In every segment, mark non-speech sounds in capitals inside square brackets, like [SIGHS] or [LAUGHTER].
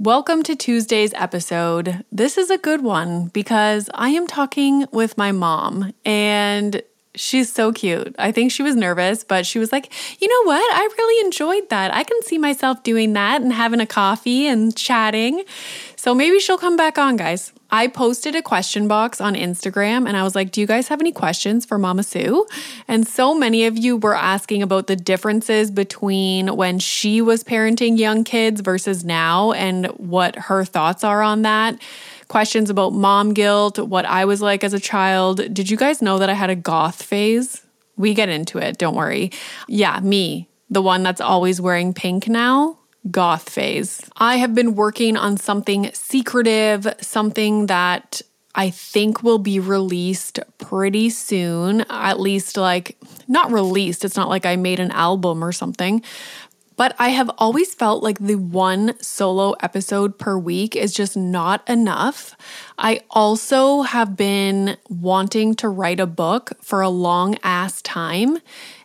Welcome to Tuesday's episode. This is a good one because I am talking with my mom, and she's so cute. I think she was nervous, but she was like, you know what? I really enjoyed that. I can see myself doing that and having a coffee and chatting. So maybe she'll come back on, guys. I posted a question box on Instagram and I was like, Do you guys have any questions for Mama Sue? And so many of you were asking about the differences between when she was parenting young kids versus now and what her thoughts are on that. Questions about mom guilt, what I was like as a child. Did you guys know that I had a goth phase? We get into it, don't worry. Yeah, me, the one that's always wearing pink now goth phase. I have been working on something secretive, something that I think will be released pretty soon. At least, like, not released, it's not like I made an album or something. But I have always felt like the one solo episode per week is just not enough. I also have been wanting to write a book for a long ass time.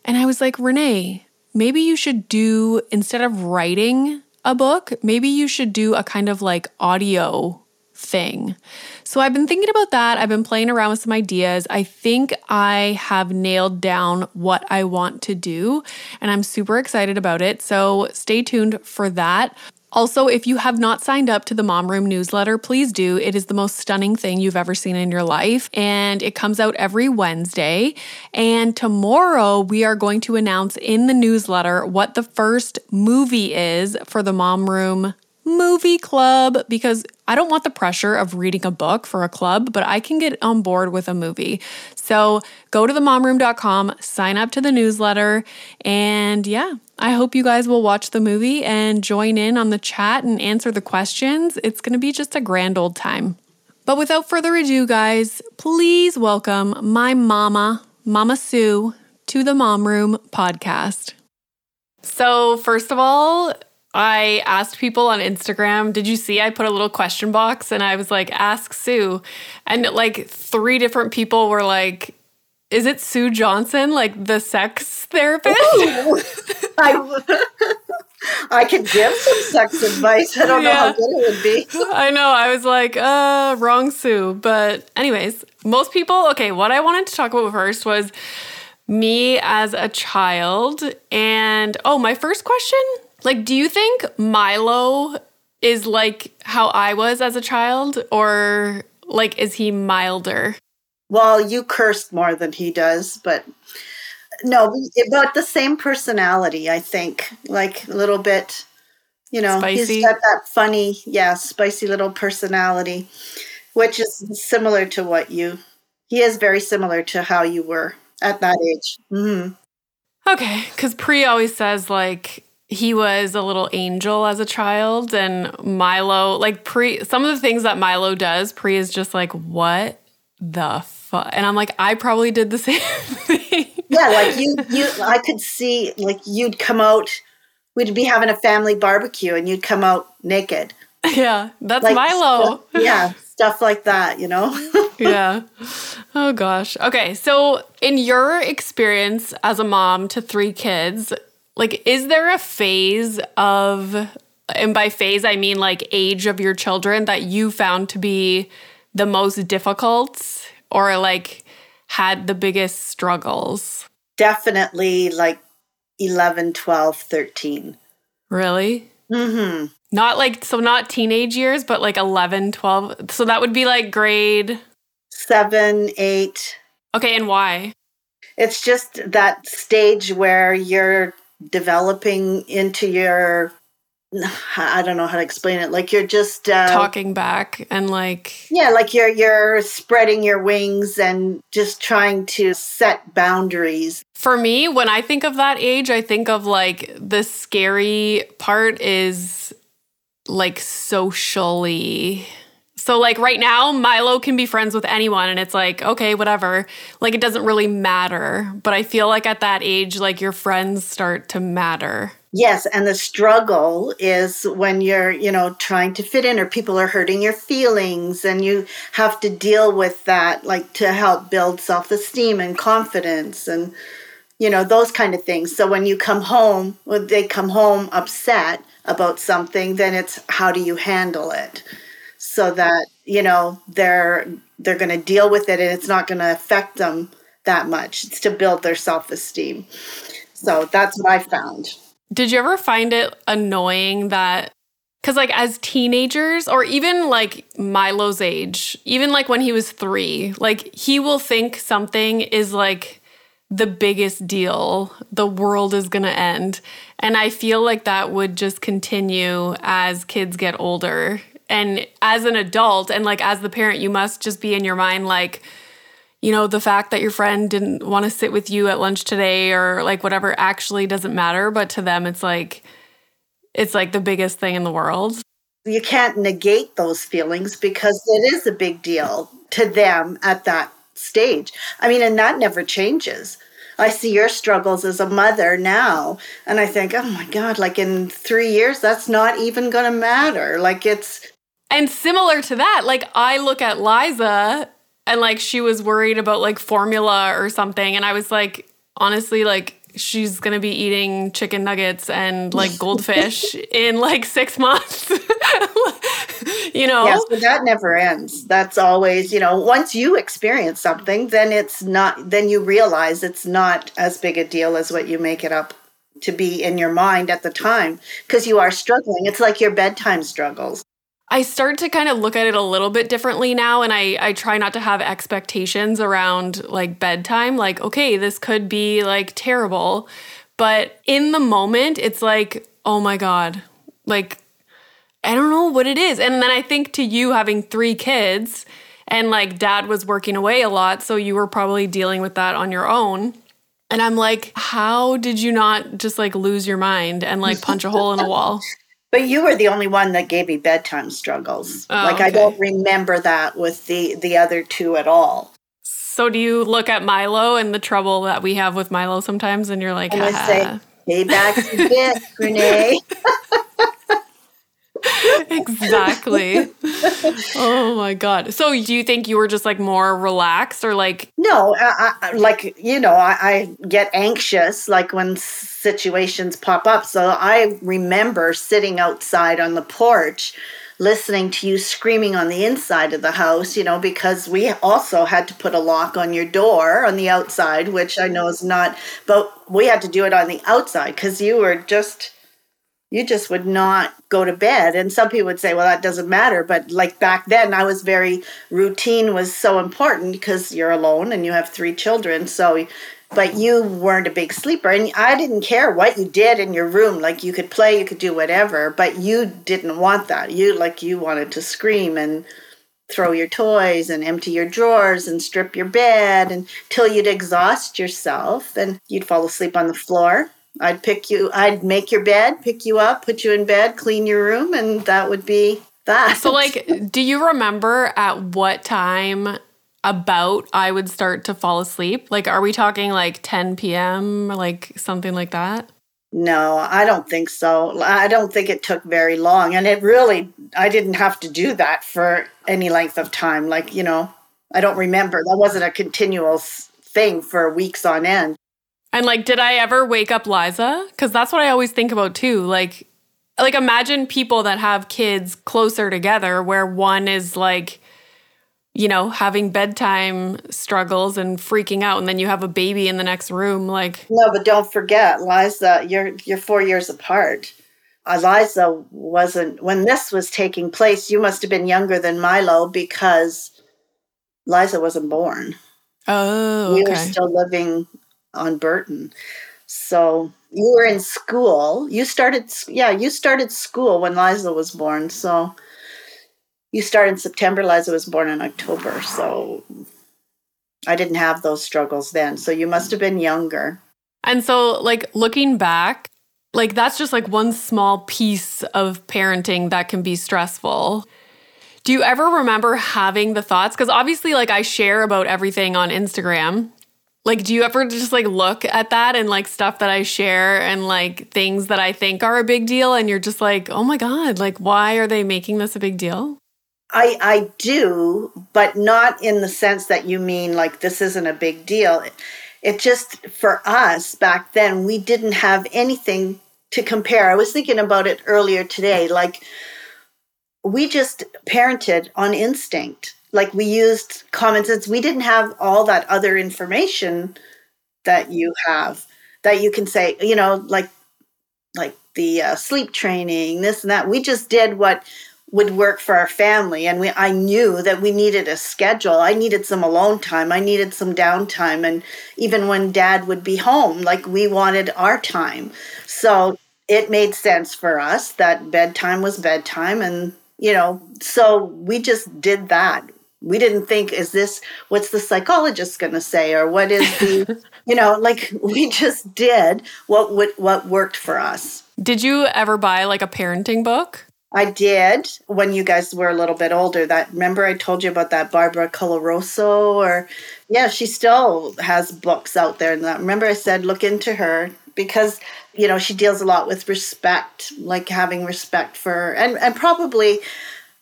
And I was like, Renee, maybe you should do, instead of writing a book, maybe you should do a kind of like audio thing. So I've been thinking about that. I've been playing around with some ideas. I think I have nailed down what I want to do, and I'm super excited about it. So stay tuned for that. Also, if you have not signed up to the Mom Room newsletter, please do. It is the most stunning thing you've ever seen in your life, and it comes out every Wednesday. And tomorrow, we are going to announce in the newsletter what the first movie is for the Mom Room movie club because I don't want the pressure of reading a book for a club, but I can get on board with a movie. So go to themomroom.com, sign up to the newsletter, and yeah, I hope you guys will watch the movie and join in on the chat and answer the questions. It's going to be just a grand old time. But without further ado, guys, please welcome my mama, Mama Sue, to the Mom Room podcast. So, first of all, I asked people on Instagram, did you see I put a little question box and I was like, ask Sue? And like three different people were like, is it Sue Johnson, like the sex therapist? [LAUGHS] I, I could give some sex advice. I don't know how good it would be. I know. I was like, uh, wrong Sue. But, anyways, most people, okay, what I wanted to talk about first was me as a child. And, oh, my first question like, do you think Milo is like how I was as a child, or like is he milder? Well, you cursed more than he does, but no, about the same personality, I think. Like a little bit, you know, Spicy. he's got that funny, yeah, spicy little personality, which is similar to what you, he is very similar to how you were at that age. Mm-hmm. Okay, because Pre always says, like, he was a little angel as a child and Milo like Pre, some of the things that Milo does Pre is just like what the and I'm like I probably did the [LAUGHS] same thing. Yeah like you you I could see like you'd come out we'd be having a family barbecue and you'd come out naked. [LAUGHS] Yeah that's like, Milo. stuff, [LAUGHS] yeah stuff like that you know? Yeah. Oh gosh. Okay so in your experience as a mom to three kids like, is there a phase of, and by phase, I mean like age of your children that you found to be the most difficult or like had the biggest struggles? Definitely like 11, 12, 13. Really? Mm hmm. Not like, so not teenage years, but like 11, 12. So that would be like grade seven, eight. Okay. And why? It's just that stage where you're developing into your I don't know how to explain it. Like you're just uh, talking back and like yeah, like you're you're spreading your wings and just trying to set boundaries. For me, when I think of that age, I think of like the scary part is like socially So, like, right now, Milo can be friends with anyone, and it's like, okay, whatever. Like, it doesn't really matter. But I feel like at that age, like, your friends start to matter. Yes, and the struggle is when you're, you know, trying to fit in or people are hurting your feelings and you have to deal with that like to help build self-esteem and confidence and you know, those kind of things. So when you come home, when they come home upset about something, then it's how do you handle it so that, you know, they're they're going to deal with it and it's not going to affect them that much. It's to build their self-esteem. So that's what I found. Did you ever find it annoying that because, like, as teenagers, or even like Milo's age, even like when he was three, like, he will think something is like the biggest deal. The world is going to end. And I feel like that would just continue as kids get older. And as an adult, and like as the parent, you must just be in your mind, like, you know, the fact that your friend didn't want to sit with you at lunch today or like whatever actually doesn't matter. But to them, it's like, it's like the biggest thing in the world. You can't negate those feelings because it is a big deal to them at that stage. I mean, and that never changes. I see your struggles as a mother now, and I think, oh my God, like in three years, that's not even going to matter. Like it's. And similar to that, like I look at Liza and like she was worried about like formula or something. And i was like honestly like she's gonna be eating chicken nuggets and like [LAUGHS] goldfish in like six months. [LAUGHS] You know? Yes but that never ends. That's always you know once you experience something then it's not then you realize it's not as big a deal as what you make it up to be in your mind at the time because you are struggling. It's like your bedtime struggles I start to kind of look at it a little bit differently now and I I try not to have expectations around like bedtime like okay this could be like terrible. But in the moment it's like oh my god like I don't know what it is. And then I think to you having 3 kids and like dad was working away a lot so you were probably dealing with that on your own. And I'm like how did you not just like lose your mind and like punch a hole in a wall [LAUGHS] but you were the only one that gave me bedtime struggles. Oh, like okay. I don't remember that with the the other two at all. So do you look at Milo and the trouble that we have with Milo sometimes, and you're like, and I say, "Hey, back to bit, Renee." [LAUGHS] [LAUGHS] exactly. oh my god. So do you think you were just like more relaxed or like No, I, I, like you know, I, I get anxious like when situations pop up. So I remember sitting outside on the porch listening to you screaming on the inside of the house, you know, because we also had to put a lock on your door on the outside, which I know is not, but we had to do it on the outside because you were just you just would not go to bed. And some people would say well that doesn't matter. But like back then i was very routine was so important because you're alone and you have three children. So but you weren't a big sleeper. And i didn't care what you did in your room. Like you could play you could do whatever but you didn't want that. You like you wanted to scream and throw your toys and empty your drawers and strip your bed. Until you'd exhaust yourself and you'd fall asleep on the floor I'd pick you, I'd make your bed, pick you up, put you in bed, clean your room, and that would be that. So, like, do you remember at what time about I would start to fall asleep? Like, are we talking like 10 p.m., like something like that? No, I don't think so. I don't think it took very long. And it really, I didn't have to do that for any length of time. Like, you know, I don't remember. That wasn't a continual thing for weeks on end. And like, did I ever wake up Liza? Because that's what I always think about too. Like, like imagine people that have kids closer together, where one is like, you know, having bedtime struggles and freaking out, and then you have a baby in the next room. Like, no, but don't forget, Liza, you're you're four years apart. Uh, Eliza wasn't when this was taking place. You must have been younger than Milo because Liza wasn't born. Oh, okay. we were still living on Burton. So you were in school. You started, yeah, you started school when Liza was born. So you started in September. Liza was born in October. So I didn't have those struggles then. So you must have been younger. And so, like, looking back, like, that's just like one small piece of parenting that can be stressful. Do you ever remember having the thoughts? Because obviously, like I share about everything on Instagram. Like, do you ever just like look at that and like stuff that I share and like things that I think are a big deal and you're just like, oh my God, like why are they making this a big deal? I I do, but not in the sense that you mean like this isn't a big deal. It, just for us back then we didn't have anything to compare. I was thinking about it earlier today like we just parented on instinct. Like we used common sense. We didn't have all that other information that you have that you can say, you know, like like the uh, sleep training, this and that. We just did what would work for our family and we I knew that we needed a schedule. I needed some alone time. I needed some downtime and even when dad would be home, like we wanted our time. So it made sense for us that bedtime was bedtime and you know, so we just did that. We didn't think is this what's the psychologist going to say or what is the [LAUGHS] you know, like [LAUGHS] we just did what would what worked for us. Did you ever buy like a parenting book? I did when you guys were a little bit older. That remember I told you about that Barbara Coloroso or yeah, she still has books out there and that remember I said look into her because you know she deals a lot with respect, like having respect for and and probably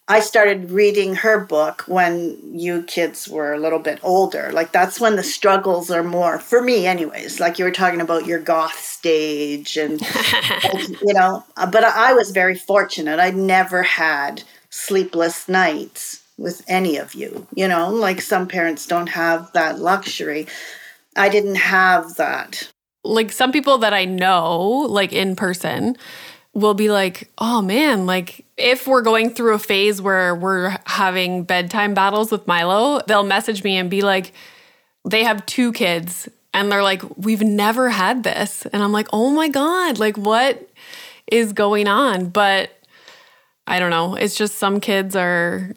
I started reading her book when you kids were a little bit older. Like that's when the struggles are more for me, anyways. Like you were talking about your goth stage, and [LAUGHS] you know. But I was very fortunate. I never had sleepless nights with any of you. You know, like some parents don't have that luxury. I didn't have that. Like some people that I know, like in person, will be like, oh man, like if we're going through a phase where we're having bedtime battles with Milo, they'll message me and be like, they have two kids and they're like, we've never had this. And I'm like, oh my God, like what is going on? But I don't know. It's just some kids are,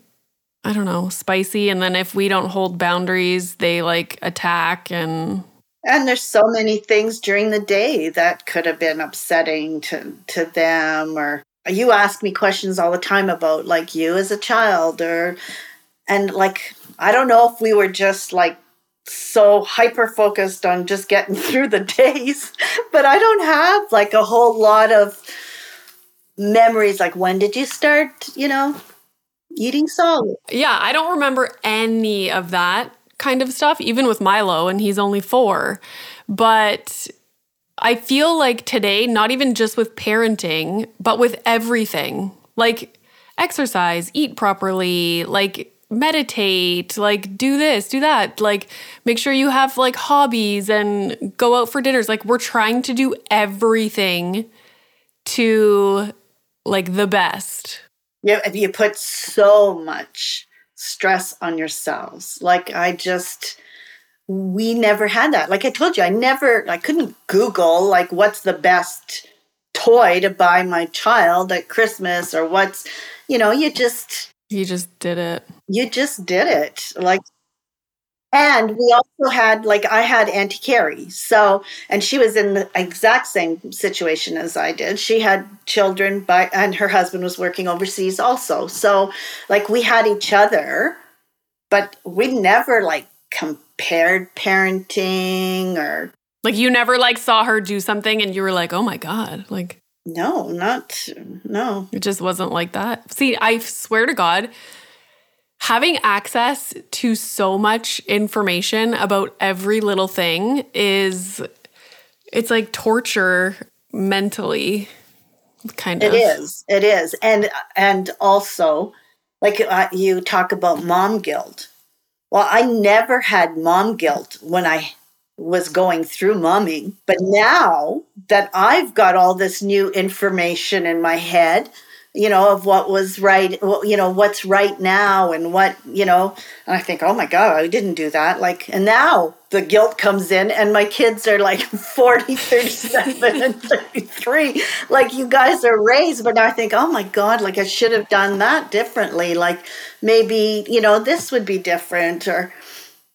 I don't know, spicy. And then if we don't hold boundaries, they like attack and and there's so many things during the day that could have been upsetting to, to them or you ask me questions all the time about like you as a child or and like I don't know if we were just like so hyper focused on just getting [LAUGHS] through the days, but I don't have like a whole lot of memories like when did you start, you know, eating solid? Yeah, I don't remember any of that kind of stuff, even with Milo, and he's only four. But I feel like today, not even just with parenting, but with everything, like exercise, eat properly, like meditate, like do this, do that, like make sure you have like hobbies and go out for dinners. Like we're trying to do everything to like the best. Yeah, you put so much stress on yourselves. Like I just we never had that. Like I told you, I never I couldn't Google like what's the best toy to buy my child at Christmas or what's you know, you just you just did it. You just did it. Like and we also had, like, I had Auntie Carrie. So, and she was in the exact same situation as I did. She had children, but, and her husband was working overseas also. So, like, we had each other, but we never, like, compared parenting or. Like, you never, like, saw her do something and you were like, oh my God. Like, no, not, no. It just wasn't like that. See, I swear to God, having access to so much information about every little thing is it's like torture mentally kind of. it is it is. And and also like uh, you talk about mom guilt. Well i never had mom guilt when i was going through momming but now that i've got all this new information in my head you know, of what was right, you know, what's right now and what, you know, and I think, oh my God, I didn't do that. Like, and now the guilt comes in and my kids are like [LAUGHS] 40, 37 and 33. Like, you guys are raised, but I think, oh my God, like I should have done that differently. Like, maybe, you know, this would be different or,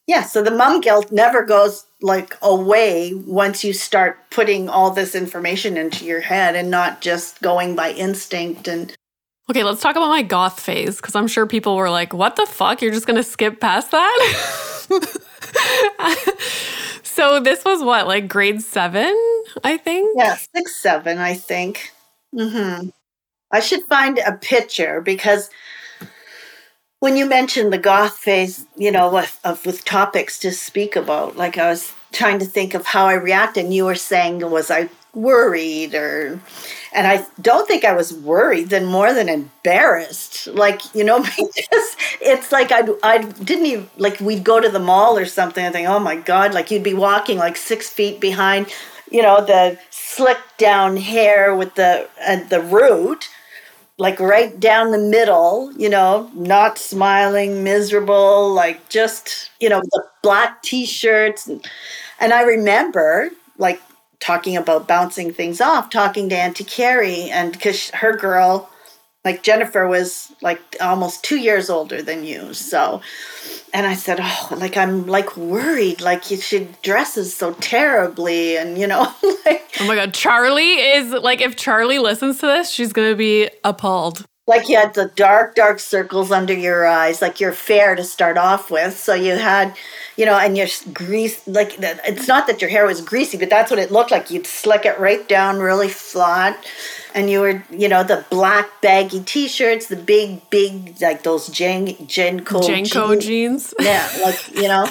yeah, so the mom guilt never goes like away once you start putting all this information into your head and not just going by instinct and Okay, let's talk about my goth phase because I'm sure people were like, what the fuck? You're just going to skip past that? [LAUGHS] so this was what, like grade seven, I think? Yeah, six, seven, I think. hmm I should find a picture because when you mentioned the goth phase, you know, with, of, with topics to speak about, like I was trying to think of how I reacted, and you were saying, was I worried or and i don't think i was worried then more than embarrassed. Like you know [LAUGHS] because it's like i i didn't even like we'd go to the mall or something and think oh my god like you'd be walking like six feet behind you know the slick down hair with the uh, the root like right down the middle, you know, not smiling, miserable, like just, you know, the black t-shirts. And, and I remember like talking about bouncing things off, talking to Auntie Carrie, and because her girl, like Jennifer, was like almost two years older than you. So, and I said, oh, like I'm like worried, like she dresses so terribly, and you know, [LAUGHS] like oh my god, Charlie is like if Charlie listens to this, she's gonna be appalled like you had the dark dark circles under your eyes like you're fair to start off with. So you had you know and your grease like it's not that your hair was greasy but that's what it looked like. You'd slick it right down really flat and you were you know the black baggy t-shirts the big big like those Jen JNCO JNCO jeans. jeans. Yeah like you know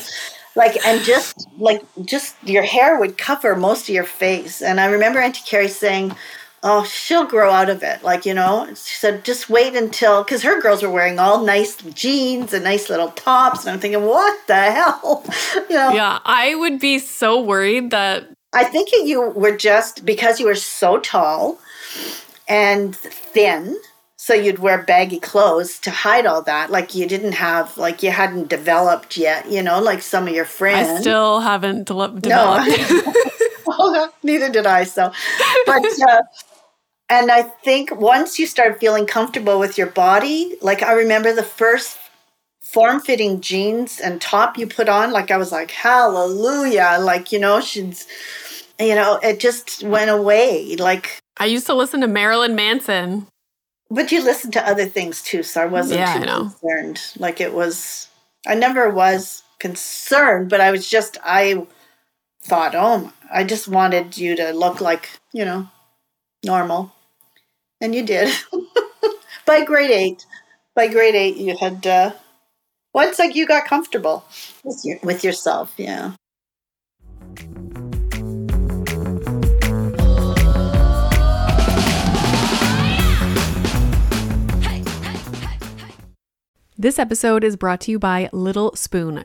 like and just like just your hair would cover most of your face. And i remember auntie carrie saying oh, she'll grow out of it. Like, you know, she said, just wait until, because her girls were wearing all nice jeans and nice little tops. And I'm thinking, what the hell? [LAUGHS] you know? Yeah, I would be so worried that. I think you were just, because you were so tall and thin, so you'd wear baggy clothes to hide all that. Like you didn't have, like you hadn't developed yet, you know, like some of your friends. I still haven't de- developed. No, [LAUGHS] neither did I. So, but [LAUGHS] uh, and I think once you start feeling comfortable with your body, like I remember the first form fitting jeans and top you put on, like I was like, hallelujah. Like, you know, she's, you know, it just went away. Like, I used to listen to Marilyn Manson. But you listened to other things too, so I wasn't yeah, too I concerned. Like, it was, I never was concerned, but I was just, I thought, oh, I just wanted you to look like, you know, normal. And you did. [LAUGHS] by grade eight, by grade eight, you had, uh, well, it's like you got comfortable with, your, with yourself. Yeah. This episode is brought to you by Little Spoon.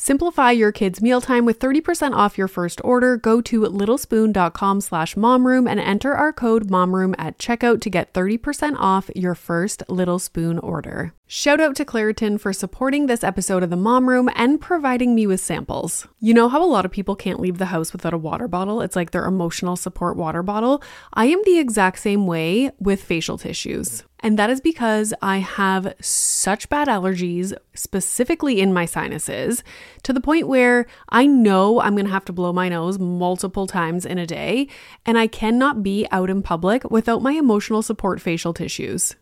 Simplify your kids' mealtime with 30% off your first order. Go to littlespoon.com slash momroom and enter our code momroom at checkout to get 30% off your first Little Spoon order. Shout out to Claritin for supporting this episode of the Mom Room and providing me with samples. You know how a lot of people can't leave the house without a water bottle? It's like their emotional support water bottle. I am the exact same way with facial tissues. And that is because I have such bad allergies, specifically in my sinuses, to the point where I know I'm to have to blow my nose multiple times in a day, and I cannot be out in public without my emotional support facial tissues.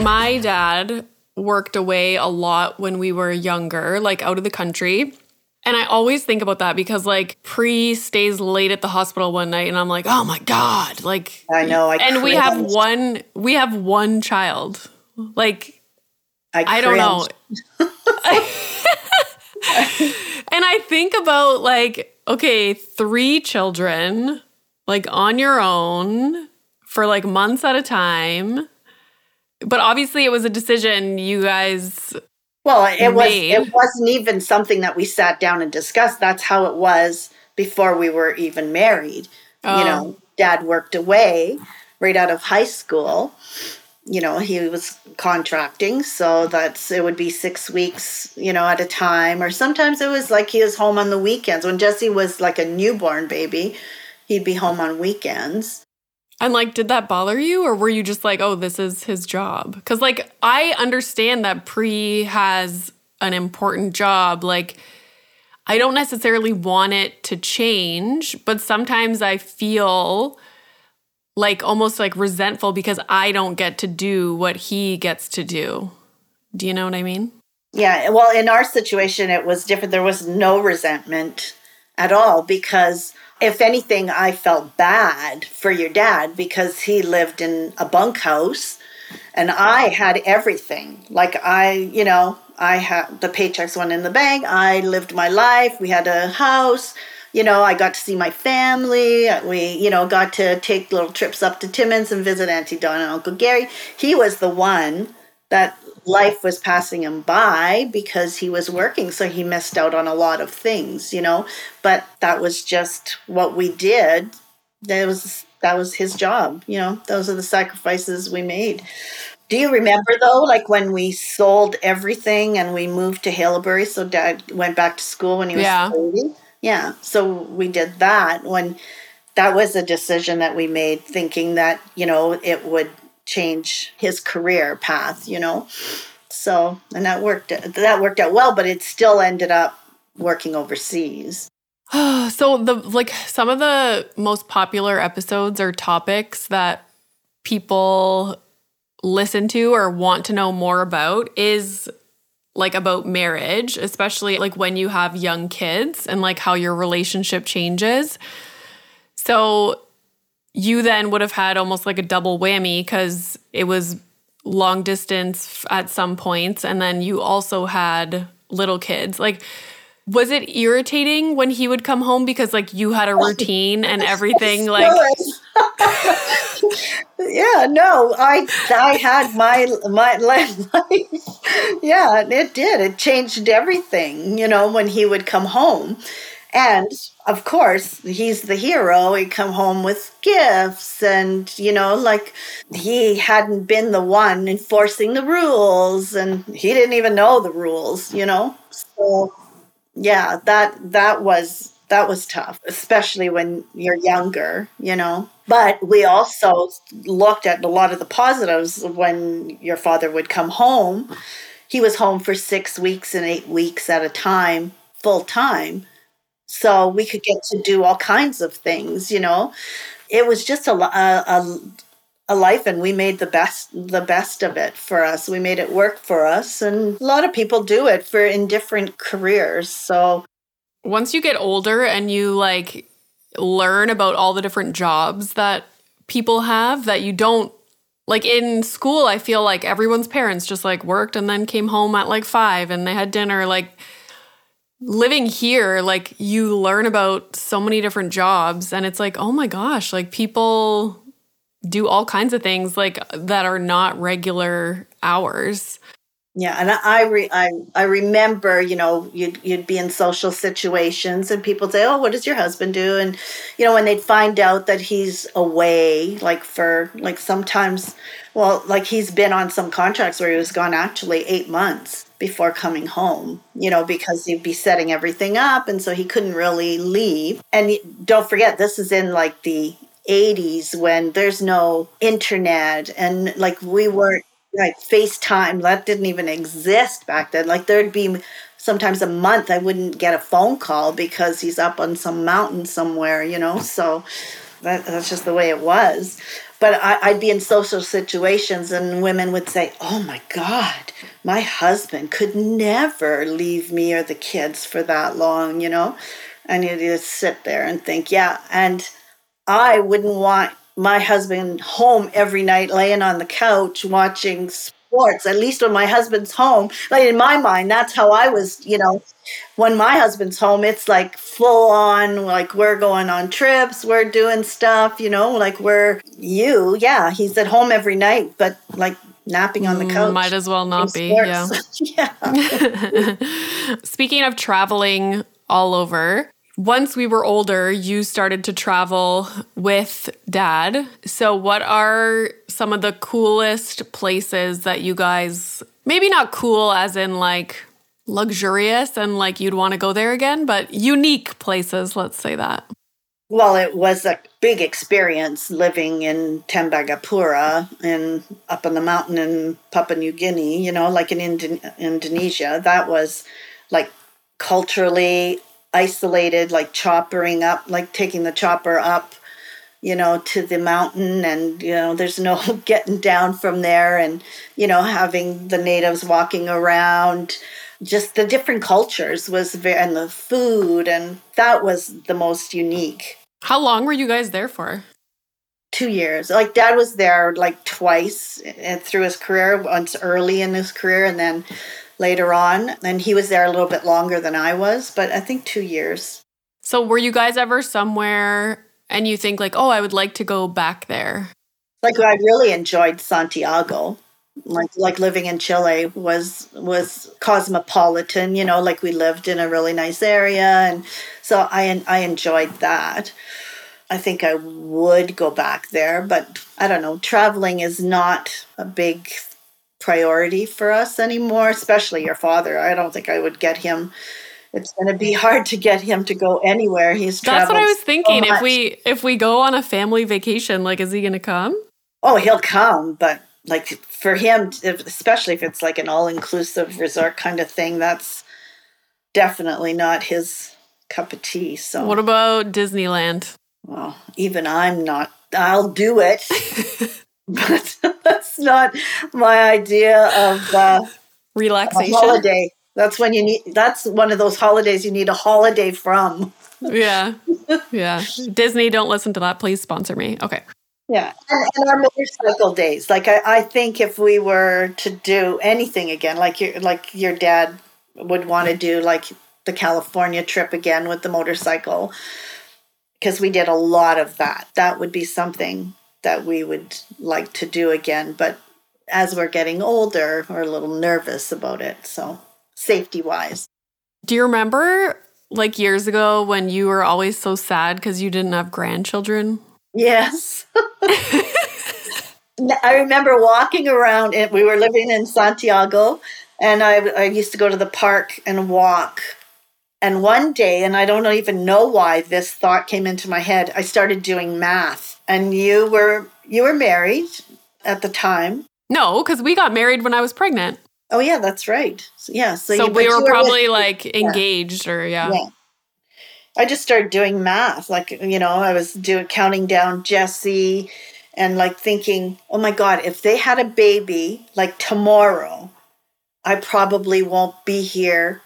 My dad worked away a lot when we were younger, like out of the country. And I always think about that because like Pre stays late at the hospital one night and I'm like, "Oh my god." Like I know. I and we have one we have one child. Like I, I don't know. [LAUGHS] And I think about like, okay, three children, like on your own for like months at a time. But obviously, it was a decision you guys. Well, it was it wasn't even something that we sat down and discussed. That's how it was before we were even married. Oh. You know, Dad worked away right out of high school. You know, he was contracting, so that's it would be six weeks, you know, at a time, or sometimes it was like he was home on the weekends. When Jesse was like a newborn baby, he'd be home on weekends. And like, did that bother you, or were you just like, oh, this is his job? Because like, I understand that Pre has an important job. Like, I don't necessarily want it to change, but sometimes I feel like almost like resentful because I don't get to do what he gets to do. Do you know what I mean? Yeah, well, in our situation, it was different. There was no resentment at all because, if anything, I felt bad for your dad because he lived in a bunkhouse and I had everything. Like, I, you know, I had the paychecks went in the bank. I lived my life. We had a house. You know, I got to see my family. We, you know, got to take little trips up to Timmins and visit Auntie Donna and Uncle Gary. He was the one that life was passing him by because he was working so he missed out on a lot of things you know? But that was just what we did. That was that was his job you know? Those are the sacrifices we made. Do you remember though like when we sold everything and we moved to Haileybury so dad went back to school when he was Yeah. 30 yeah so we did that when that was a decision that we made thinking that you know it would change his career path you know so and that worked that worked out well but it still ended up working overseas [SIGHS] so the like some of the most popular episodes or topics that people listen to or want to know more about is like about marriage, especially like when you have young kids and like how your relationship changes. So you then would have had almost like a double whammy because it was long distance at some points and then you also had little kids. Like was it irritating when he would come home because like you had a routine and [LAUGHS] everything like [LAUGHS] yeah no i i had my my [LAUGHS] life yeah it did. It changed everything you know when he would come home. And of course he's the hero. He'd come home with gifts and you know like he hadn't been the one enforcing the rules and he didn't even know the rules you know? So yeah that that was that was tough especially when you're younger you know? But we also looked at a lot of the positives when your father would come home. He was home for six weeks and eight weeks at a time full time. So we could get to do all kinds of things, you know. It was just a, a, a life and we made the best the best of it for us we made it work for us and a lot of people do it for in different careers so once you get older and you like learn about all the different jobs that people have that you don't like in school i feel like everyone's parents just like worked and then came home at like 5 and they had dinner like living here like you learn about so many different jobs and it's like oh my gosh like people do all kinds of things like that are not regular hours. Yeah, and I re, I I remember, you know, you'd you'd be in social situations and people say, "Oh, what does your husband do?" And you know, when they'd find out that he's away, like for like sometimes, well, like he's been on some contracts where he was gone actually eight months before coming home, you know, because he'd be setting everything up, and so he couldn't really leave. And don't forget, this is in like the 80s when there's no internet and like we weren't like FaceTime that didn't even exist back then. Like there'd be sometimes a month I wouldn't get a phone call because he's up on some mountain somewhere, you know. So that, that's just the way it was. But I, would be in social situations and women would say, Oh my God, my husband could never leave me or the kids for that long, you know? And you just sit there and think, Yeah. And I wouldn't want my husband home every night laying on the couch watching sports at least when my husband's home. Like in my mind that's how i was you know. When my husband's home it's like full on like we're going on trips we're doing stuff you know like we're you. Yeah he's at home every night but like napping on the mm, couch might as well not be yeah. [LAUGHS] Yeah. [LAUGHS] Speaking of traveling all over once we were older, you started to travel with dad. So, what are some of the coolest places that you guys, maybe not cool as in like luxurious and like you'd want to go there again, but unique places, let's say that? Well, it was a big experience living in Tembagapura and up on the mountain in Papua New Guinea, you know, like in Indo- Indonesia. That was like culturally isolated, like choppering up, like taking the chopper up, you know, to the mountain, and you know, there's no [LAUGHS] getting down from there, and you know, having the natives walking around. Just the different cultures was very, and the food, and that was the most unique. How long were you guys there for? Two years. Like dad was there like twice eh, through his career, once early in his career, and then later on. And he was there a little bit longer than I was, but I think two years. So, were you guys ever somewhere and you think, like, oh, I would like to go back there? Like, I really enjoyed Santiago. Like, like living in Chile was was cosmopolitan, you know, like we lived in a really nice area, and so I I enjoyed that. I think I would go back there, but I don't know. Traveling is not a big priority for us anymore, especially your father. I don't think I would get him. It's going to be hard to get him to go anywhere. He's That's what I was thinking. So if we if we go on a family vacation, like is he going to come? Oh, he'll come, but like for him, especially if it's like an all-inclusive resort kind of thing, that's definitely not his cup of tea. So What about Disneyland? Well, even I'm not I'll do it. [LAUGHS] [LAUGHS] but that's not my idea of uh, relaxation. holiday. That's when you need. That's one of those holidays you need a holiday from. yeah, [LAUGHS] yeah. Disney, don't listen to that. Please sponsor me. Okay. Yeah, and, and our motorcycle days. Like I, I think if we were to do anything again, like your like your dad would want to do, like the California trip again with the motorcycle, because we did a lot of that. That would be something that we would like to do again. But as we're getting older, we're a little nervous about it. So, safety wise. Do you remember like years ago when you were always so sad because you didn't have grandchildren? Yes. [LAUGHS] I remember walking around, and we were living in Santiago, and I, I used to go to the park and walk. And one day, and I don't even know why this thought came into my head, I started doing math and you were you were married at the time. No, because we got married when I was pregnant. Oh yeah, that's right. So, yeah, so, So you, we were with- probably like engaged or yeah. yeah. I just started doing math. Like, you know, I was doing counting down Jesse and like thinking, oh my God, if they had a baby like tomorrow, I probably won't be here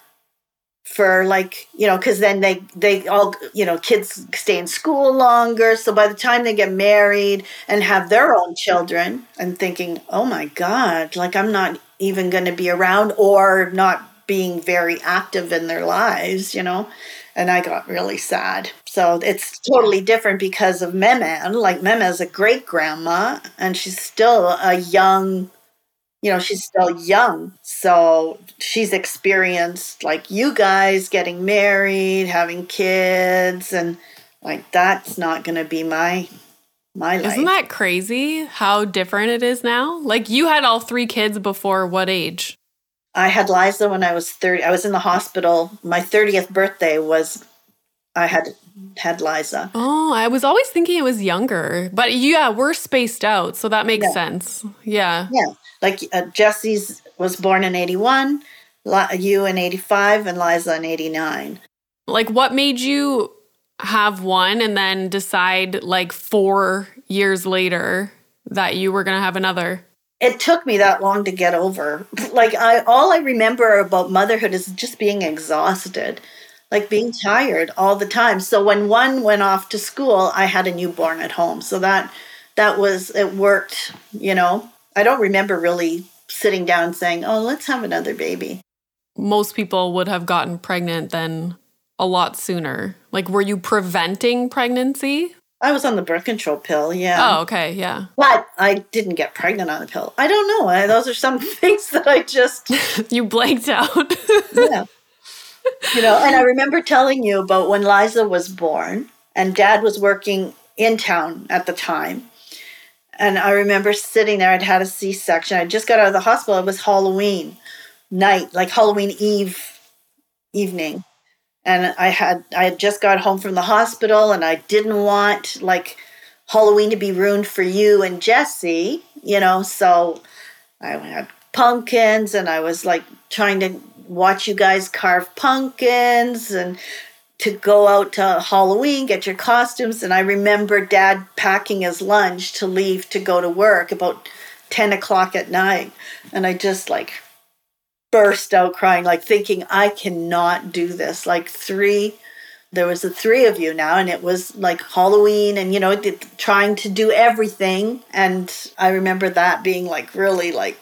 for like, you know, because then they, they all, you know, kids stay in school longer. So by the time they get married and have their own children, I'm thinking, oh my God, like I'm not even going to be around or not being very active in their lives, you know? and I got really sad. So it's totally different because of Meme. Like Meme is a great grandma, and she's still a young, you know, she's still young. So she's experienced like you guys getting married, having kids, and like that's not going to be my my life. Isn't that crazy how different it is now? Like you had all three kids before what age? I had Liza when I was 30. I was in the hospital. My 30th birthday was, I had had Liza. Oh, I was always thinking it was younger. But yeah, we're spaced out, so that makes Yeah. sense. Yeah. Yeah. Like uh, Jesse's was born in 81, you in 85, and Liza in 89. Like what made you have one and then decide like 4 years later that you were going to have another? It took me that long to get over. [LAUGHS] Like I all I remember about motherhood is just being exhausted. Like being tired all the time. So when one went off to school, I had a newborn at home. So that that was it worked, you know. I don't remember really sitting down saying, "Oh, let's have another baby." Most people would have gotten pregnant then a lot sooner. Like were you preventing pregnancy? I was on the birth control pill, yeah. Oh, okay, yeah. But I didn't get pregnant on the pill. I don't know. I, those are some [LAUGHS] things that I just, [LAUGHS] You blanked out. [LAUGHS] yeah. You know, and I remember telling you about when Liza was born and dad was working in town at the time. And I remember sitting there, I'd had a C section. I just got out of the hospital. It was Halloween night, like Halloween Eve evening. And I had I had just got home from the hospital and I didn't want like Halloween to be ruined for you and Jesse, you know, so I had pumpkins and I was like trying to watch you guys carve pumpkins and to go out to Halloween, get your costumes. And I remember dad packing his lunch to leave to go to work about 10 o'clock at night. And I just like burst out crying, like thinking, I cannot do this. Like three, there was the three of you now, and it was like Halloween and, you know, trying to do everything. And I remember that being like really like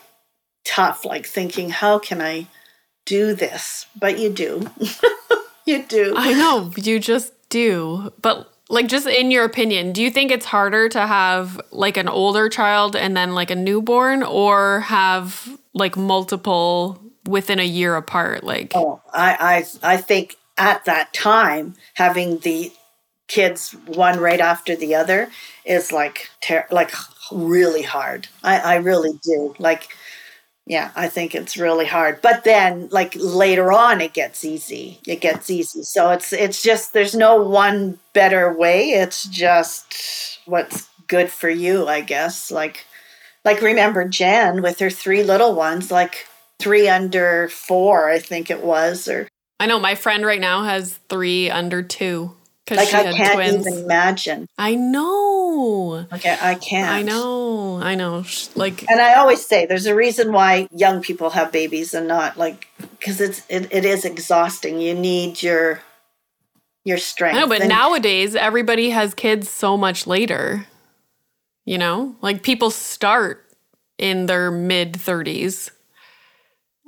tough, like thinking, how can I do this? But you do. [LAUGHS] you do. I know, you just do. But like just in your opinion, do you think it's harder to have like an older child and then like a newborn or have like multiple within a year apart like Oh, I, I, I think at that time having the kids one right after the other is like ter- like really hard. I, I really do like. Yeah, I think it's really hard. But then like later on it gets easy. It gets easy. So it's it's just there's no one better way. It's just what's good for you, I guess. Like like remember Jan with her three little ones, like three under four, I think it was, or I know my friend right now has 3 under 2 cuz like she I had can't twins. even imagine. I know. Okay, I can't. I know. I know. Like And I always say there's a reason why young people have babies and not like because it's it, it is exhausting. You need your your strength. I know, but And- nowadays everybody has kids so much later. You know, like people start in their mid 30s.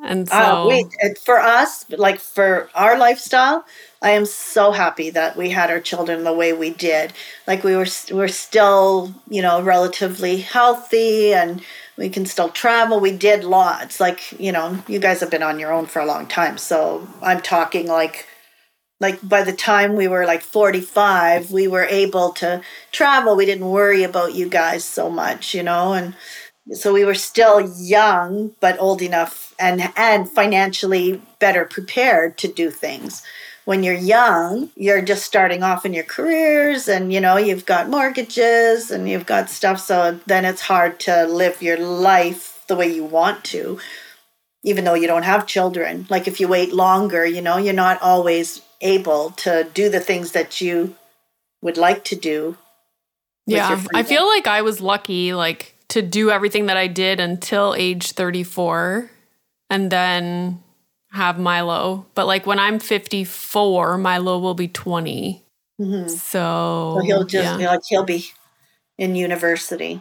And so Uh, wait, for us, like for our lifestyle, I am so happy that we had our children the way we did. Like we were, we're still, you know, relatively healthy, and we can still travel. We did lots. Like you know, you guys have been on your own for a long time, so I'm talking like, like by the time we were like 45, we were able to travel. We didn't worry about you guys so much, you know, and so we were still young but old enough and and financially better prepared to do things when you're young you're just starting off in your careers and you know you've got mortgages and you've got stuff so then it's hard to live your life the way you want to even though you don't have children. Like if you wait longer, you know, you're not always able to do the things that you would like to do. Yeah. I feel like I was lucky like to do everything that I did until age 34 and then have Milo. But like when I'm 54, Milo will be 20. Mhm. So, So he'll just yeah. like he'll be in university.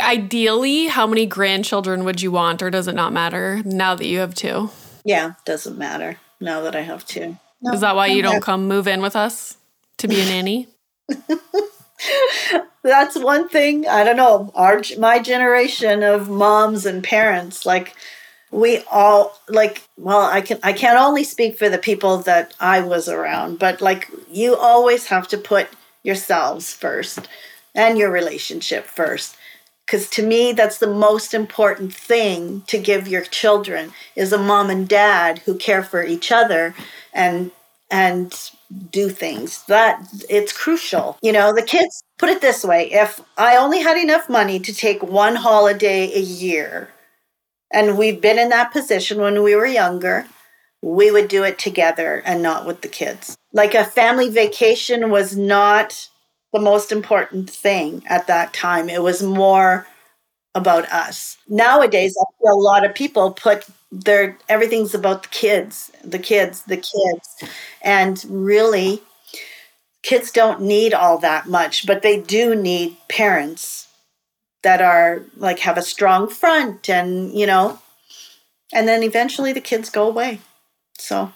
ideally, how many grandchildren would you want or does it not matter now that you have two? Yeah, doesn't matter now that I have two. No, Is that why you don't come move in with us to be a nanny? [LAUGHS] that's one thing i don't know our my generation of moms and parents like we all like well i can i can't only speak for the people that i was around but like you always have to put yourselves first and your relationship first. Because to me that's the most important thing to give your children is a mom and dad who care for each other and and do things. That it's crucial. You know the kids put it this way if i only had enough money to take one holiday a year and we've been in that position when we were younger. We would do it together and not with the kids. Like a family vacation was not the most important thing at that time. It was more about us. Nowadays i feel a lot of people put their everything's about the kids the kids the kids. And really kids don't need all that much but they do need parents that are like have a strong front and you know and then eventually the kids go away so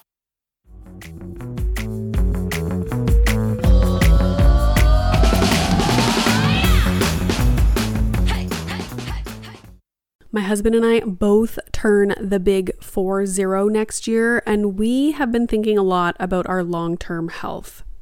My husband and I both turn the big 4 0 next year, and we have been thinking a lot about our long term health.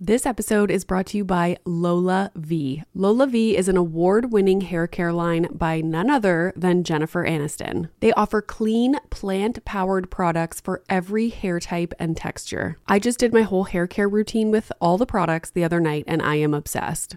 This episode is brought to you by LolaVie. Lola V is an award winning hair care line by none other than Jennifer Aniston. They offer clean, plant powered products for every hair type and texture. I just did my whole hair care routine with all the products the other night and I am obsessed.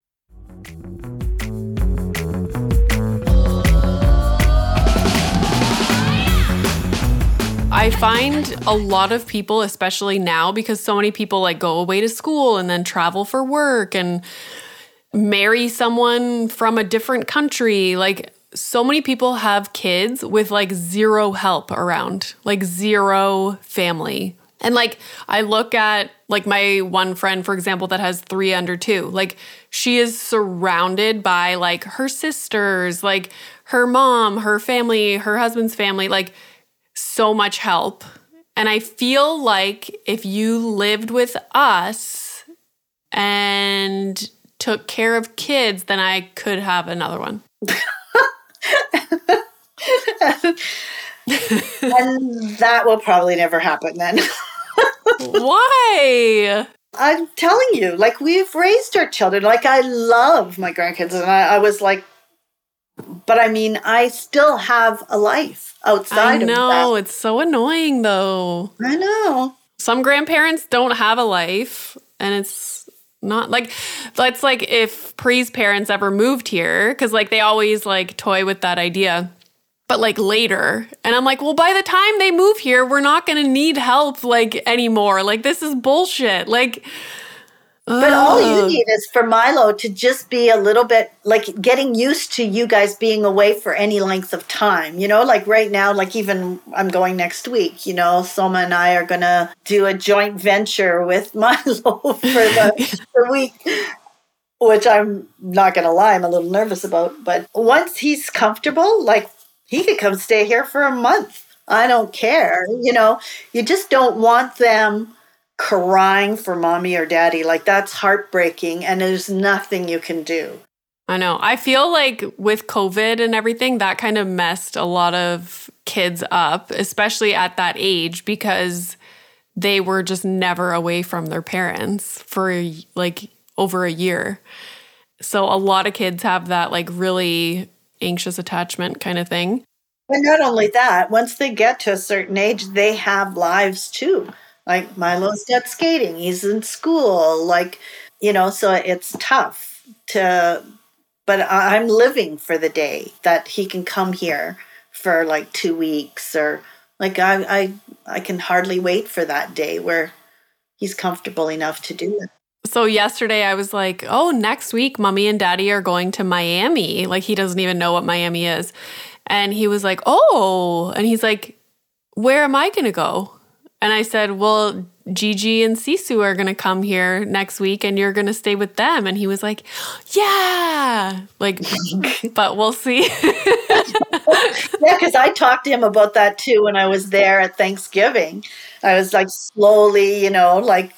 find a lot of people, especially now, because so many people like go away to school and then travel for work and marry someone from a different country. Like, so many people have kids with like zero help around, like zero family. And like, I look at like my one friend, for example, that has three under two. Like, she is surrounded by like her sisters, like her mom, her family, her husband's family, like so much help. And I feel like if you lived with us and took care of kids, then I could have another one. [LAUGHS] and that will probably never happen then [LAUGHS] [LAUGHS] Why? i'm telling you like we've raised our children like i love my grandkids and i, I was like but i mean i still have a life outside. I know. It's so annoying though. i know Some grandparents don't have a life and it's not like that's like if Pre's parents ever moved here cuz like they always like toy with that idea. But like later. And I'm like, "Well, by the time they move here, we're not going to need help like anymore. Like this is bullshit." Like But all you need is for Milo to just be a little bit like getting used to you guys being away for any length of time. You know, like right now, like even I'm going next week, you know, Soma and I are going to do a joint venture with [LAUGHS] Milo for the, [LAUGHS] the week, which I'm not going to lie, I'm a little nervous about. But once he's comfortable, like he could come stay here for a month. I don't care. You know, you just don't want them crying for mommy or daddy. Like that's heartbreaking and there's nothing you can do. I know. I feel like with COVID and everything, that kind of messed a lot of kids up, especially at that age, because they were just never away from their parents for like over a year. So a lot of kids have that like really anxious attachment kind of thing. But not only that, once they get to a certain age, they have lives too. Like Milo's got skating, he's in school, like, you know, so it's tough to, but I'm living for the day that he can come here for like two weeks or like I, I, I can hardly wait for that day where he's comfortable enough to do it. So yesterday I was like, "Oh, next week mommy and daddy are going to Miami." Like he doesn't even know what Miami is. And he was like, "Oh." And he's like, "Where am I going to go?" And I said, "Well, Gigi and Sisu are going to come here next week and you're going to stay with them." And he was like, "Yeah." Like [LAUGHS] but we'll see. [LAUGHS] Yeah, because I talked to him about that too when I was there at Thanksgiving. I was like slowly, you know, like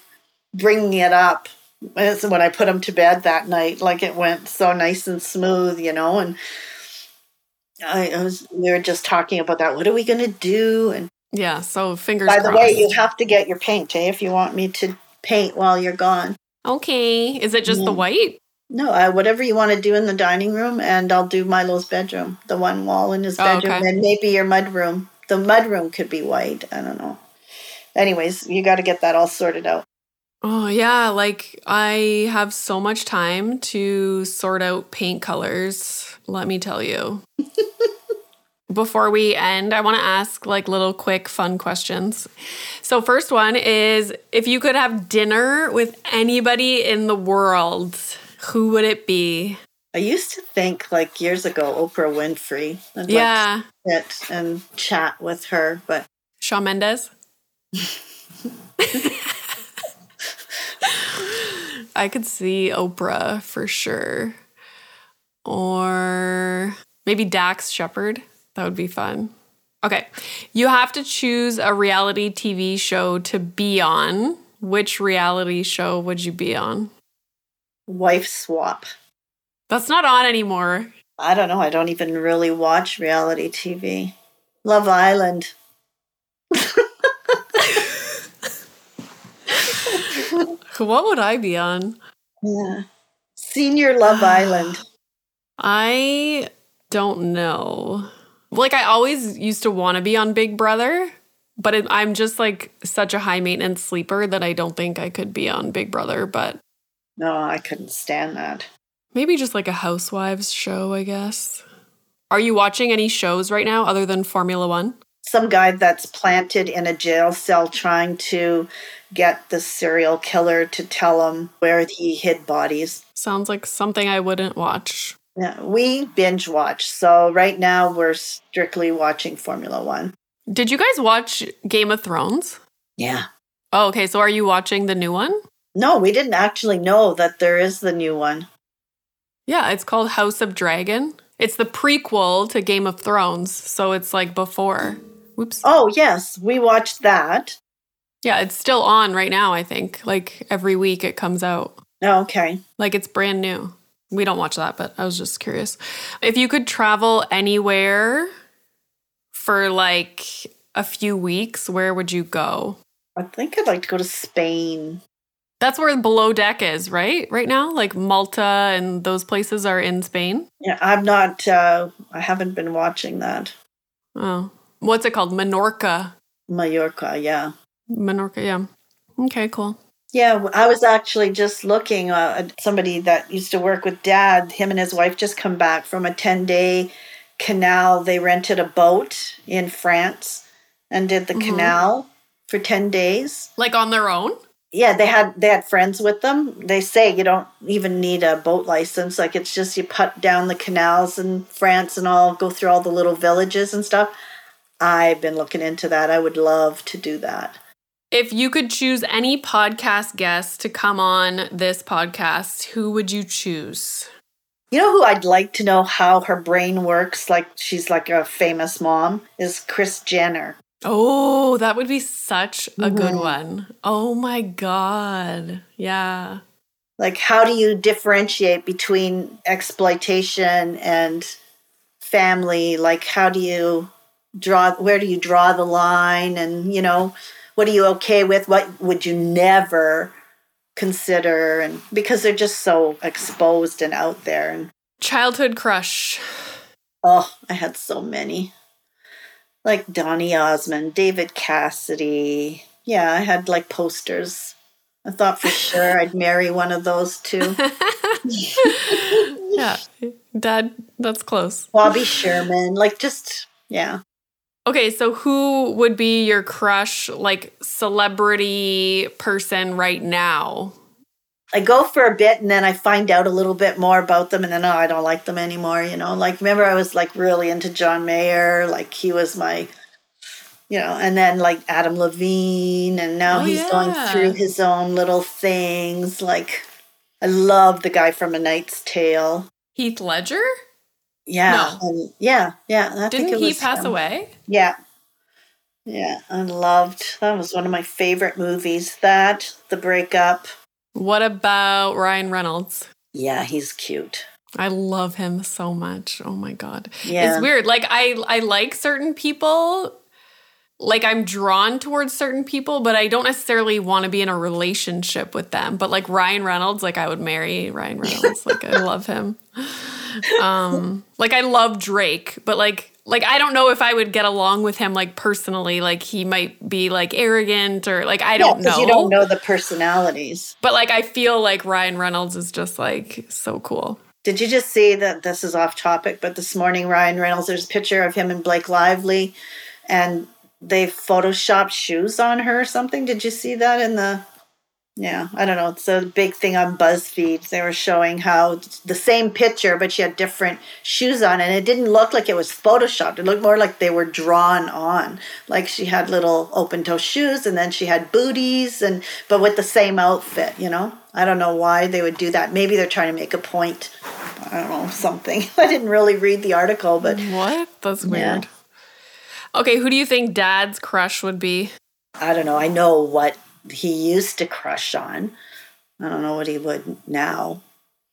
bringing it up. When I put him to bed that night, like it went so nice and smooth, you know. And I, I was, we were just talking about that. What are we going to do? And yeah, so fingers by the way, you have to get your paint, eh? If you want me to paint while you're gone. okay. Is it just the white? No, uh, whatever you want to do in the dining room, and I'll do Milo's bedroom, the one wall in his Oh, bedroom, okay. and maybe your mud room. The mud room could be white. I don't know. Anyways, you got to get that all sorted out. Oh, yeah. Like, I have so much time to sort out paint colors, let me tell you. [LAUGHS] Before we end, I want to ask like little quick fun questions. So, first one is if you could have dinner with anybody in the world, who would it be? I used to think like years ago, Oprah Winfrey. I'd Yeah. like sit and chat with her, but Shawn Mendes? [LAUGHS] [LAUGHS] I could see Oprah for sure. Or maybe Dax Shepard. That would be fun. Okay. You have to choose a reality TV show to be on. Which reality show would you be on? wife swap. That's not on anymore. I don't know. I don't even really watch reality TV. Love Island. [LAUGHS] [LAUGHS] What would I be on? Yeah. Senior Love [SIGHS] Island. I don't know. Like I always used to want to be on Big Brother, but it, I'm just like such a high maintenance sleeper that I don't think I could be on Big Brother, but No, I couldn't stand that. maybe just like a housewives show, I guess. Are you watching any shows right now other than Formula 1? Some guy that's planted in a jail cell trying to get the serial killer to tell him where he hid bodies. Sounds like something I wouldn't watch. Yeah, we binge watch. So right now we're strictly watching Formula One. Did you guys watch Game of Thrones? Yeah. Oh, okay. So are you watching the new one? No, we didn't actually know that there is the new one. Yeah, it's called House of Dragon. It's the prequel to Game of Thrones, so it's like before. Whoops. Oh, yes, we watched that. Yeah, it's still on right now, I think. Like every week it comes out. Oh, okay. Like it's brand new. We don't watch that, but I was just curious. If you could travel anywhere for like a few weeks, where would you go? I think I'd like to go to Spain. That's where Below Deck is, right? Right now? Like Malta and those places are in Spain? Yeah, I'm not, uh, I haven't been watching that. Oh. What's it called? Menorca. Mallorca, yeah. Menorca, yeah. Okay, cool. Yeah, I was actually just looking uh, at somebody that used to work with dad. Him and his wife just come back from a 10 day canal. They rented a boat in France and did the canal for 10 days. Like on their own? Yeah, they had they had friends with them. They say you don't even need a boat license. Like it's just you put down the canals in France and all go through all the little villages and stuff. I've been looking into that. I would love to do that. If you could choose any podcast guest to come on this podcast, who would you choose? You know who I'd like to know how her brain works? Like she's like a famous mom is Kris Jenner. Oh, that would be such a good Mhm. one. Oh my God. Yeah. Like how do you differentiate between exploitation and family? Like how do you draw where do you draw the line and you know what are you okay with? What would you never consider and because they're just so exposed and out there and Childhood crush. Oh, I had so many. Like Donny Osmond, David Cassidy. Yeah, I had like posters. I thought for sure I'd marry one of those two. [LAUGHS] yeah. Dad, that's close. Bobby Sherman, like just yeah. Okay, so who would be your crush, like celebrity person right now? I go for a bit and then I find out a little bit more about them and then oh, I don't like them anymore, you know. Like remember I was like really into John Mayer, like he was my you know, and then like Adam Levine and now Oh, he's going through his own little things. Like I love the guy from A Knight's Tale. Heath Ledger? Yeah. No. and- yeah, yeah. I Didn't he was pass him. away? Yeah. Yeah, I loved that was one of my favorite movies. That, The Breakup. What about Ryan Reynolds? Yeah, he's cute. I love him so much. Oh my god. Yeah. It's weird. Like I I like certain people. Like I'm drawn towards certain people, but I don't necessarily want to be in a relationship with them. But like Ryan Reynolds, like I would marry Ryan Reynolds. like I love him. [LAUGHS] Um like I love Drake, but like like I don't know if I would get along with him like personally. Like he might be like arrogant or like I don't yeah, know. you don't know the personalities. But like I feel like Ryan Reynolds is just like so cool. Did you just see that this is off topic, but this morning Ryan Reynolds, there's a picture of him and Blake Lively and they photoshopped shoes on her or something. Did you see that in the yeah, I don't know. It's a big thing on BuzzFeed. They were showing how the same picture, but she had different shoes on, and it didn't look like it was photoshopped. It looked more like they were drawn on. Like she had little open toe shoes, and then she had booties, and but with the same outfit. You know, I don't know why they would do that. Maybe they're trying to make a point. I don't know something. [LAUGHS] I didn't really read the article, but What? That's Yeah. weird. Okay, who do you think dad's crush would be? I don't know. I know what he used to crush on. I don't know what he would now.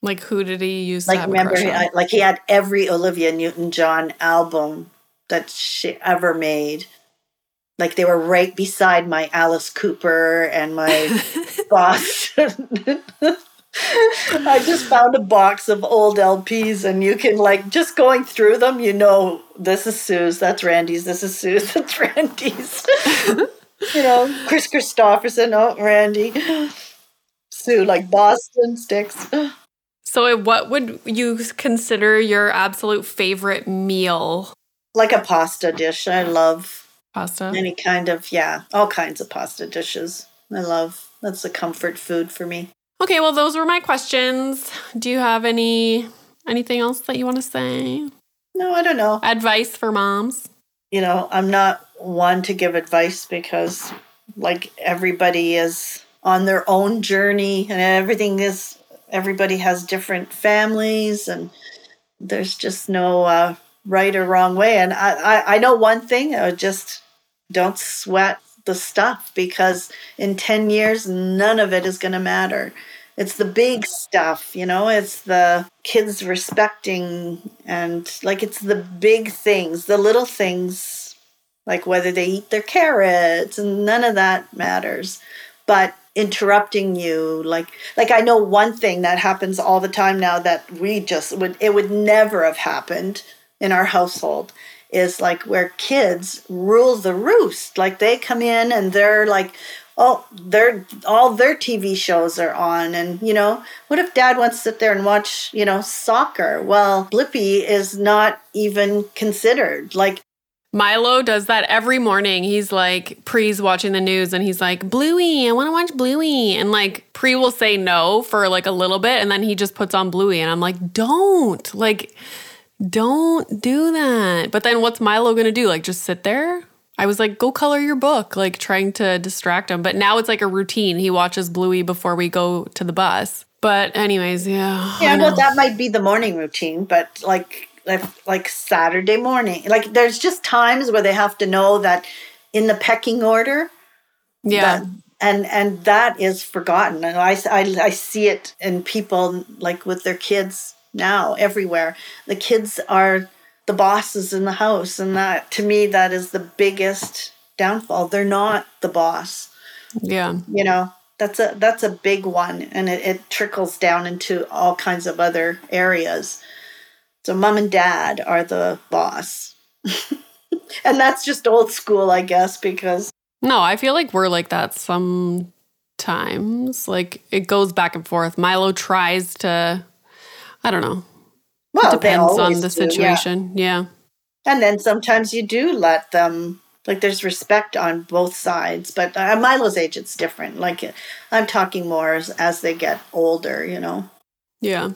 Like, who did he use to like have remember on? Like he had every olivia newton-john album that she ever made like they were right beside my alice cooper and my [LAUGHS] boston i just found a box of old lps and you can like just going through them you know this is sue's that's randy's this is sue's [LAUGHS] that's randy's [LAUGHS] you know kris kristofferson oh randy sue like boston styx so, eh, what would you consider your absolute favorite meal? like a pasta dish. I love Pasta. any kind of yeah, all kinds of pasta dishes. I love that's a comfort food for me. Okay, well, those were my questions. Do you have any anything else that you want to say? No, I don't know. Advice for moms? You know, I'm not one to give advice because like everybody is on their own journey and everything is everybody has different families and there's just no uh, right or wrong way. And I, I, I know one thing, I just don't sweat the stuff because in 10 years, none of it is going to matter. It's the big stuff, you know, it's the kids respecting and like it's the big things, the little things, like whether they eat their carrots and none of that matters. But interrupting you like like I know one thing that happens all the time now that we just would it would never have happened in our household is like where kids rule the roost. Like they come in and they're like, oh, they're all their TV shows are on. And, you know, what if dad wants to sit there and watch, you know, soccer? Well, Blippi is not even considered. Like Milo does that every morning. He's like, Pre's watching the news and he's like, Bluey, I want to watch Bluey. And like, Pre will say no for like a little bit and then he just puts on Bluey. And I'm like, don't, like, don't do that. But then what's Milo going to do? Like, just sit there? I was like, go color your book, like trying to distract him. But now it's like a routine. He watches Bluey before we go to the bus. But, anyways, yeah. Yeah, well, that might be the morning routine, but like, like like Saturday morning. Like there's just times where they have to know that in the pecking order. Yeah. That, and and that is forgotten. And I, I I see it in people like with their kids now everywhere. The kids are the bosses in the house and that to me that is the biggest downfall. They're not the boss. Yeah. You know, that's a that's a big one and it, it trickles down into all kinds of other areas so mom and dad are the boss. [LAUGHS] and that's just old school, I guess, because. No, I feel like we're like that sometimes. Like it goes back and forth. Milo tries to, I don't know. Well, it depends on the do, situation. Yeah. yeah. And then sometimes you do let them like there's respect on both sides but at milo's age it's different like i'm talking more as, as they get older you know yeah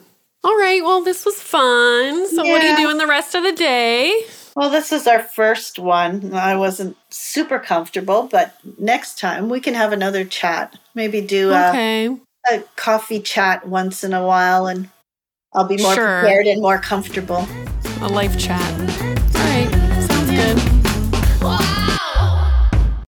all right. Well, this was fun. So, yeah. what are you doing the rest of the day? Well, this is our first one. I wasn't super comfortable, but next time we can have another chat. Maybe do okay. a, a coffee chat once in a while, and I'll be more sure. prepared and more comfortable. A life chat.